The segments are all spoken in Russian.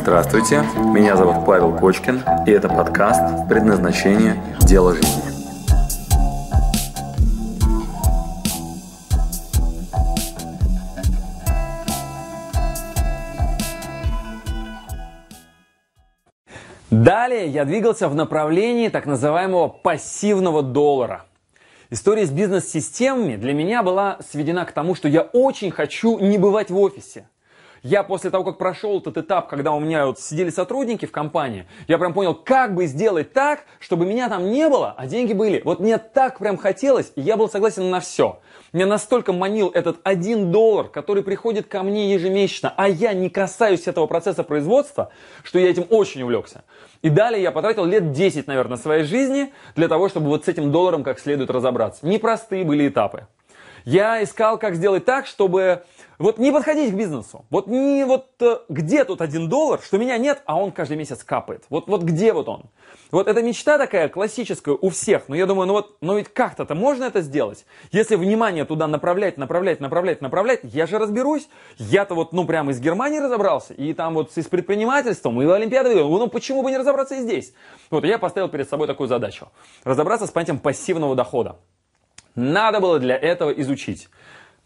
Здравствуйте, меня зовут Павел Кочкин, и это подкаст «Предназначение. Дело жизни». Далее я двигался в направлении так называемого пассивного доллара. История с бизнес-системами для меня была сведена к тому, что я очень хочу не бывать в офисе. Я после того, как прошел этот этап, когда у меня вот сидели сотрудники в компании, я прям понял, как бы сделать так, чтобы меня там не было, а деньги были. Вот мне так прям хотелось, и я был согласен на все. Меня настолько манил этот один доллар, который приходит ко мне ежемесячно, а я не касаюсь этого процесса производства, что я этим очень увлекся. И далее я потратил лет 10, наверное, своей жизни для того, чтобы вот с этим долларом как следует разобраться. Непростые были этапы. Я искал, как сделать так, чтобы вот не подходить к бизнесу. Вот не вот э, где тут один доллар, что меня нет, а он каждый месяц капает. Вот, вот где вот он? Вот эта мечта такая классическая у всех. Но я думаю, ну вот, ну ведь как-то-то можно это сделать. Если внимание туда направлять, направлять, направлять, направлять, я же разберусь. Я-то вот, ну прямо из Германии разобрался. И там вот с предпринимательством, и в Олимпиаде, ну почему бы не разобраться и здесь? Вот я поставил перед собой такую задачу. Разобраться с понятием пассивного дохода. Надо было для этого изучить.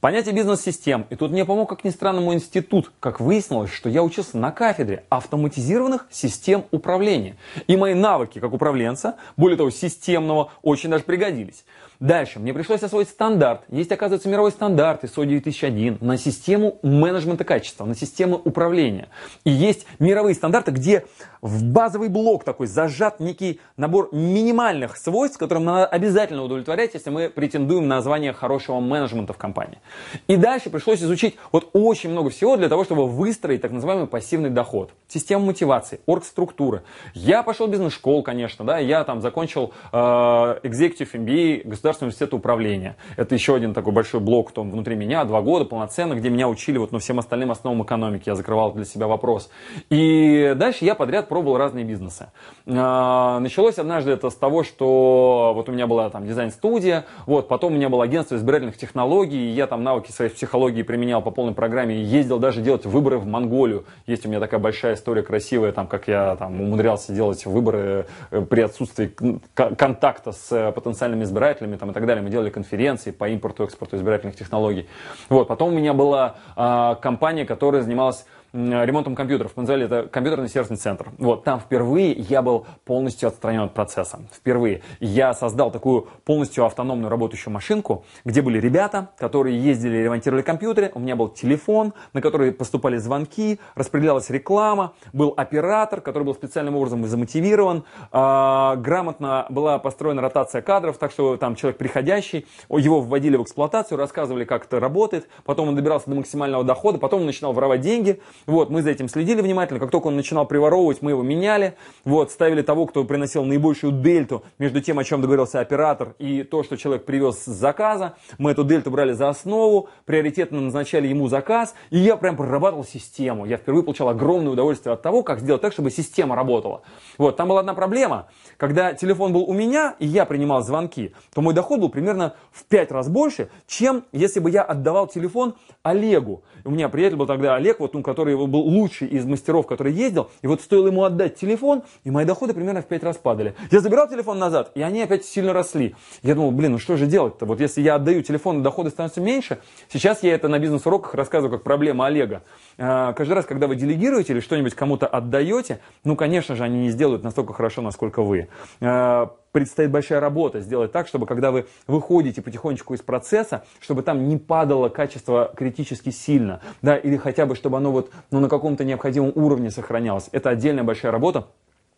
Понятие бизнес-систем. И тут мне помог, как ни странно, мой институт. Как выяснилось, что я учился на кафедре автоматизированных систем управления. И мои навыки как управленца, более того, системного, очень даже пригодились. Дальше. Мне пришлось освоить стандарт. Есть, оказывается, мировой стандарт ISO 9001 на систему менеджмента качества, на систему управления. И есть мировые стандарты, где в базовый блок такой зажат некий набор минимальных свойств, которым надо обязательно удовлетворять, если мы претендуем на звание хорошего менеджмента в компании. И дальше пришлось изучить вот очень много всего для того, чтобы выстроить так называемый пассивный доход. Система мотивации, оргструктуры. Я пошел в бизнес-школу, конечно, да, я там закончил э, Executive MBA, Государственного университета управления. Это еще один такой большой блок там, внутри меня, два года полноценно, где меня учили вот, ну, всем остальным основам экономики. Я закрывал для себя вопрос. И дальше я подряд пробовал разные бизнесы. Э, началось однажды это с того, что вот у меня была там дизайн-студия, вот, потом у меня было агентство избирательных технологий, и я там навыки своей психологии применял по полной программе, и ездил даже делать выборы в Монголию. Есть у меня такая большая история красивая, там, как я там умудрялся делать выборы э, при отсутствии контакта с э, потенциальными избирателями там, и так далее. Мы делали конференции по импорту и экспорту избирательных технологий. Вот. Потом у меня была а, компания, которая занималась ремонтом компьютеров. Мы называли это компьютерный сервисный центр. Вот, там впервые я был полностью отстранен от процесса. Впервые. Я создал такую полностью автономную работающую машинку, где были ребята, которые ездили и ремонтировали компьютеры. У меня был телефон, на который поступали звонки, распределялась реклама, был оператор, который был специальным образом замотивирован, а, грамотно была построена ротация кадров, так что там человек приходящий, его вводили в эксплуатацию, рассказывали, как это работает, потом он добирался до максимального дохода, потом он начинал воровать деньги, вот, мы за этим следили внимательно. Как только он начинал приворовывать, мы его меняли. Вот, ставили того, кто приносил наибольшую дельту между тем, о чем договорился оператор, и то, что человек привез с заказа. Мы эту дельту брали за основу, приоритетно назначали ему заказ, и я прям прорабатывал систему. Я впервые получал огромное удовольствие от того, как сделать так, чтобы система работала. Вот, там была одна проблема. Когда телефон был у меня, и я принимал звонки, то мой доход был примерно в 5 раз больше, чем если бы я отдавал телефон Олегу. У меня приятель был тогда Олег, вот, ну, который был лучший из мастеров, который ездил, и вот стоило ему отдать телефон, и мои доходы примерно в 5 раз падали. Я забирал телефон назад, и они опять сильно росли. Я думал, блин, ну что же делать-то? Вот если я отдаю телефон, доходы становятся меньше, сейчас я это на бизнес-уроках рассказываю как проблема Олега. А, каждый раз, когда вы делегируете или что-нибудь кому-то отдаете, ну, конечно же, они не сделают настолько хорошо, насколько вы. Предстоит большая работа сделать так, чтобы когда вы выходите потихонечку из процесса, чтобы там не падало качество критически сильно, да, или хотя бы, чтобы оно вот, ну, на каком-то необходимом уровне сохранялось. Это отдельная большая работа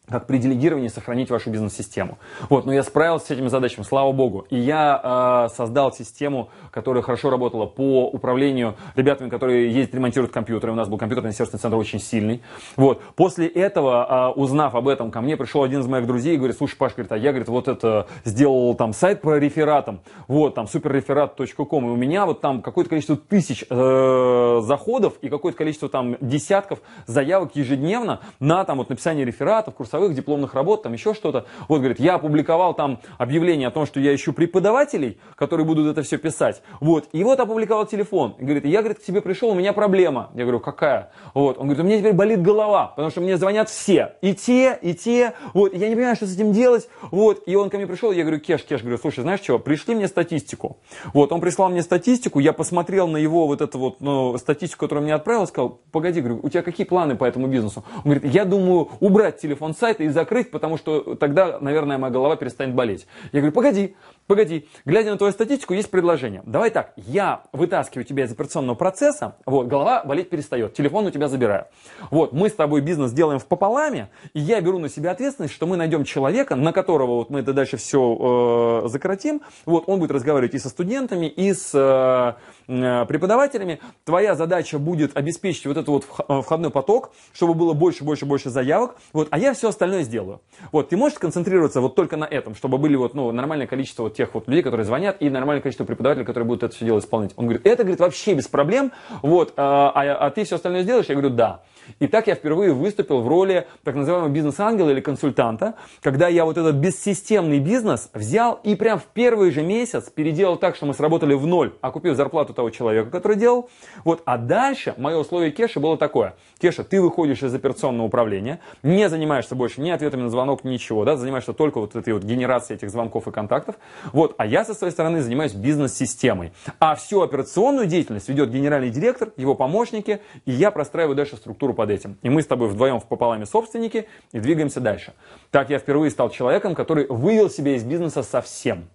как при делегировании сохранить вашу бизнес-систему. Вот, но я справился с этими задачами, слава богу. И я э, создал систему, которая хорошо работала по управлению ребятами, которые ездят, ремонтируют компьютеры. У нас был компьютерный сервисный центр очень сильный. Вот. После этого, э, узнав об этом, ко мне пришел один из моих друзей и говорит, слушай, Паш, говорит, а я, говорит, вот это сделал там сайт про рефератом, вот, там, суперреферат.ком, и у меня вот там какое-то количество тысяч э, заходов и какое-то количество там десятков заявок ежедневно на там вот написание рефератов, курсов курсовых, дипломных работ, там еще что-то. Вот, говорит, я опубликовал там объявление о том, что я ищу преподавателей, которые будут это все писать. Вот, и вот опубликовал телефон. И говорит, я, говорит, к тебе пришел, у меня проблема. Я говорю, какая? Вот, он говорит, у меня теперь болит голова, потому что мне звонят все. И те, и те. Вот, я не понимаю, что с этим делать. Вот, и он ко мне пришел, я говорю, Кеш, Кеш, говорю, слушай, знаешь что, пришли мне статистику. Вот, он прислал мне статистику, я посмотрел на его вот эту вот ну, статистику, которую он мне отправил, сказал, погоди, говорю, у тебя какие планы по этому бизнесу? Он говорит, я думаю убрать телефон сайта и закрыть, потому что тогда, наверное, моя голова перестанет болеть. Я говорю, погоди, погоди, глядя на твою статистику, есть предложение. Давай так, я вытаскиваю тебя из операционного процесса, вот, голова болеть перестает, телефон у тебя забираю. Вот, мы с тобой бизнес делаем в пополаме, и я беру на себя ответственность, что мы найдем человека, на которого вот мы это дальше все э, закоротим, вот, он будет разговаривать и со студентами, и с э, э преподавателями. Твоя задача будет обеспечить вот этот вот э, входной поток, чтобы было больше, больше, больше заявок, вот, а я все остальное сделаю. Вот, ты можешь концентрироваться вот только на этом, чтобы были вот, ну, нормальное количество вот тех вот людей, которые звонят, и нормальное количество преподавателей, которые будут это все дело исполнять. Он говорит, это, говорит, вообще без проблем, вот, а, а, а ты все остальное сделаешь? Я говорю, да. И так я впервые выступил в роли так называемого бизнес-ангела или консультанта, когда я вот этот бессистемный бизнес взял и прям в первый же месяц переделал так, что мы сработали в ноль, окупив зарплату того человека, который делал. Вот, а дальше мое условие Кеши было такое. Кеша, ты выходишь из операционного управления, не занимаешься больше ни ответами на звонок, ничего, да, занимаешься только вот этой вот генерацией этих звонков и контактов. Вот, а я со своей стороны занимаюсь бизнес-системой. А всю операционную деятельность ведет генеральный директор, его помощники, и я простраиваю дальше структуру под этим. И мы с тобой вдвоем в пополаме собственники и двигаемся дальше. Так я впервые стал человеком, который вывел себя из бизнеса совсем.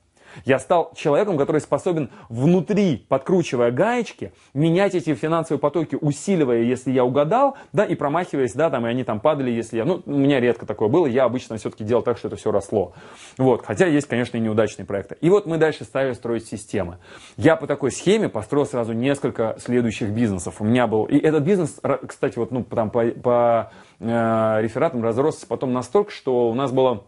Я стал человеком, который способен внутри, подкручивая гаечки, менять эти финансовые потоки, усиливая, если я угадал, да, и промахиваясь, да, там, и они там падали, если я, ну, у меня редко такое было, я обычно все-таки делал так, что это все росло. Вот, хотя есть, конечно, и неудачные проекты. И вот мы дальше стали строить системы. Я по такой схеме построил сразу несколько следующих бизнесов. У меня был, и этот бизнес, кстати, вот, ну, там, по, по э, рефератам разросся потом настолько, что у нас было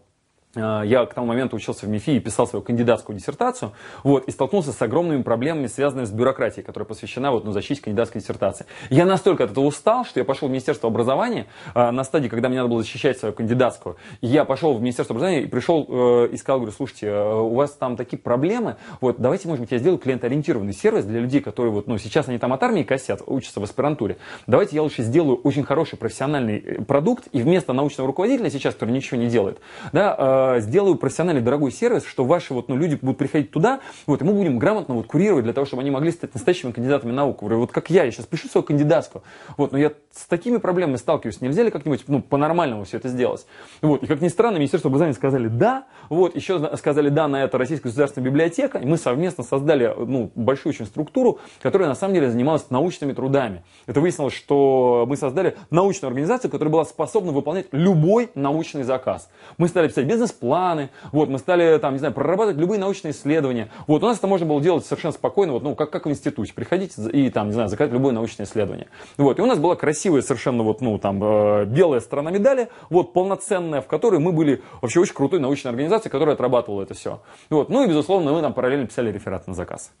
я к тому моменту учился в МИФИ и писал свою кандидатскую диссертацию, вот, и столкнулся с огромными проблемами, связанными с бюрократией, которая посвящена вот, ну, защите кандидатской диссертации. Я настолько от этого устал, что я пошел в Министерство образования э, на стадии, когда мне надо было защищать свою кандидатскую. Я пошел в Министерство образования и пришел э, и сказал, говорю, слушайте, э, у вас там такие проблемы, вот, давайте, может быть, я сделаю клиентоориентированный сервис для людей, которые вот, ну, сейчас они там от армии косят, учатся в аспирантуре. Давайте я лучше сделаю очень хороший профессиональный э, продукт, и вместо научного руководителя сейчас, который ничего не делает, да, э, Э, сделаю профессиональный дорогой сервис, что ваши вот, ну, люди будут приходить туда, вот, и мы будем грамотно вот, курировать для того, чтобы они могли стать настоящими кандидатами наук. Говорю, вот как я, я сейчас пишу свою кандидатскую, вот, но я с такими проблемами сталкиваюсь, нельзя ли как-нибудь, ну, по-нормальному все это сделать? Вот, и как ни странно, Министерство образования сказали да, вот, еще сказали да на это Российская государственная библиотека, и мы совместно создали, ну, большую очень структуру, которая на самом деле занималась научными трудами. Это выяснилось, что мы создали научную организацию, которая была способна выполнять любой научный заказ. Мы стали писать бизнес бизнес-планы, вот, мы стали, там, не знаю, прорабатывать любые научные исследования. Вот, у нас это можно было делать совершенно спокойно, вот, ну, как, как в институте, приходить и, там, не знаю, заказать любое научное исследование. Вот, и у нас была красивая совершенно, вот, ну, там, э, белая сторона медали, вот, полноценная, в которой мы были вообще очень крутой научной организацией, которая отрабатывала это все. Вот, ну, и, безусловно, мы там параллельно писали реферат на заказ.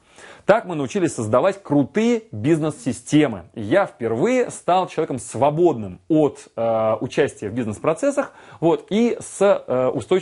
Так мы научились создавать крутые бизнес-системы. Я впервые стал человеком свободным от э, участия в бизнес-процессах вот, и с э, устойчивым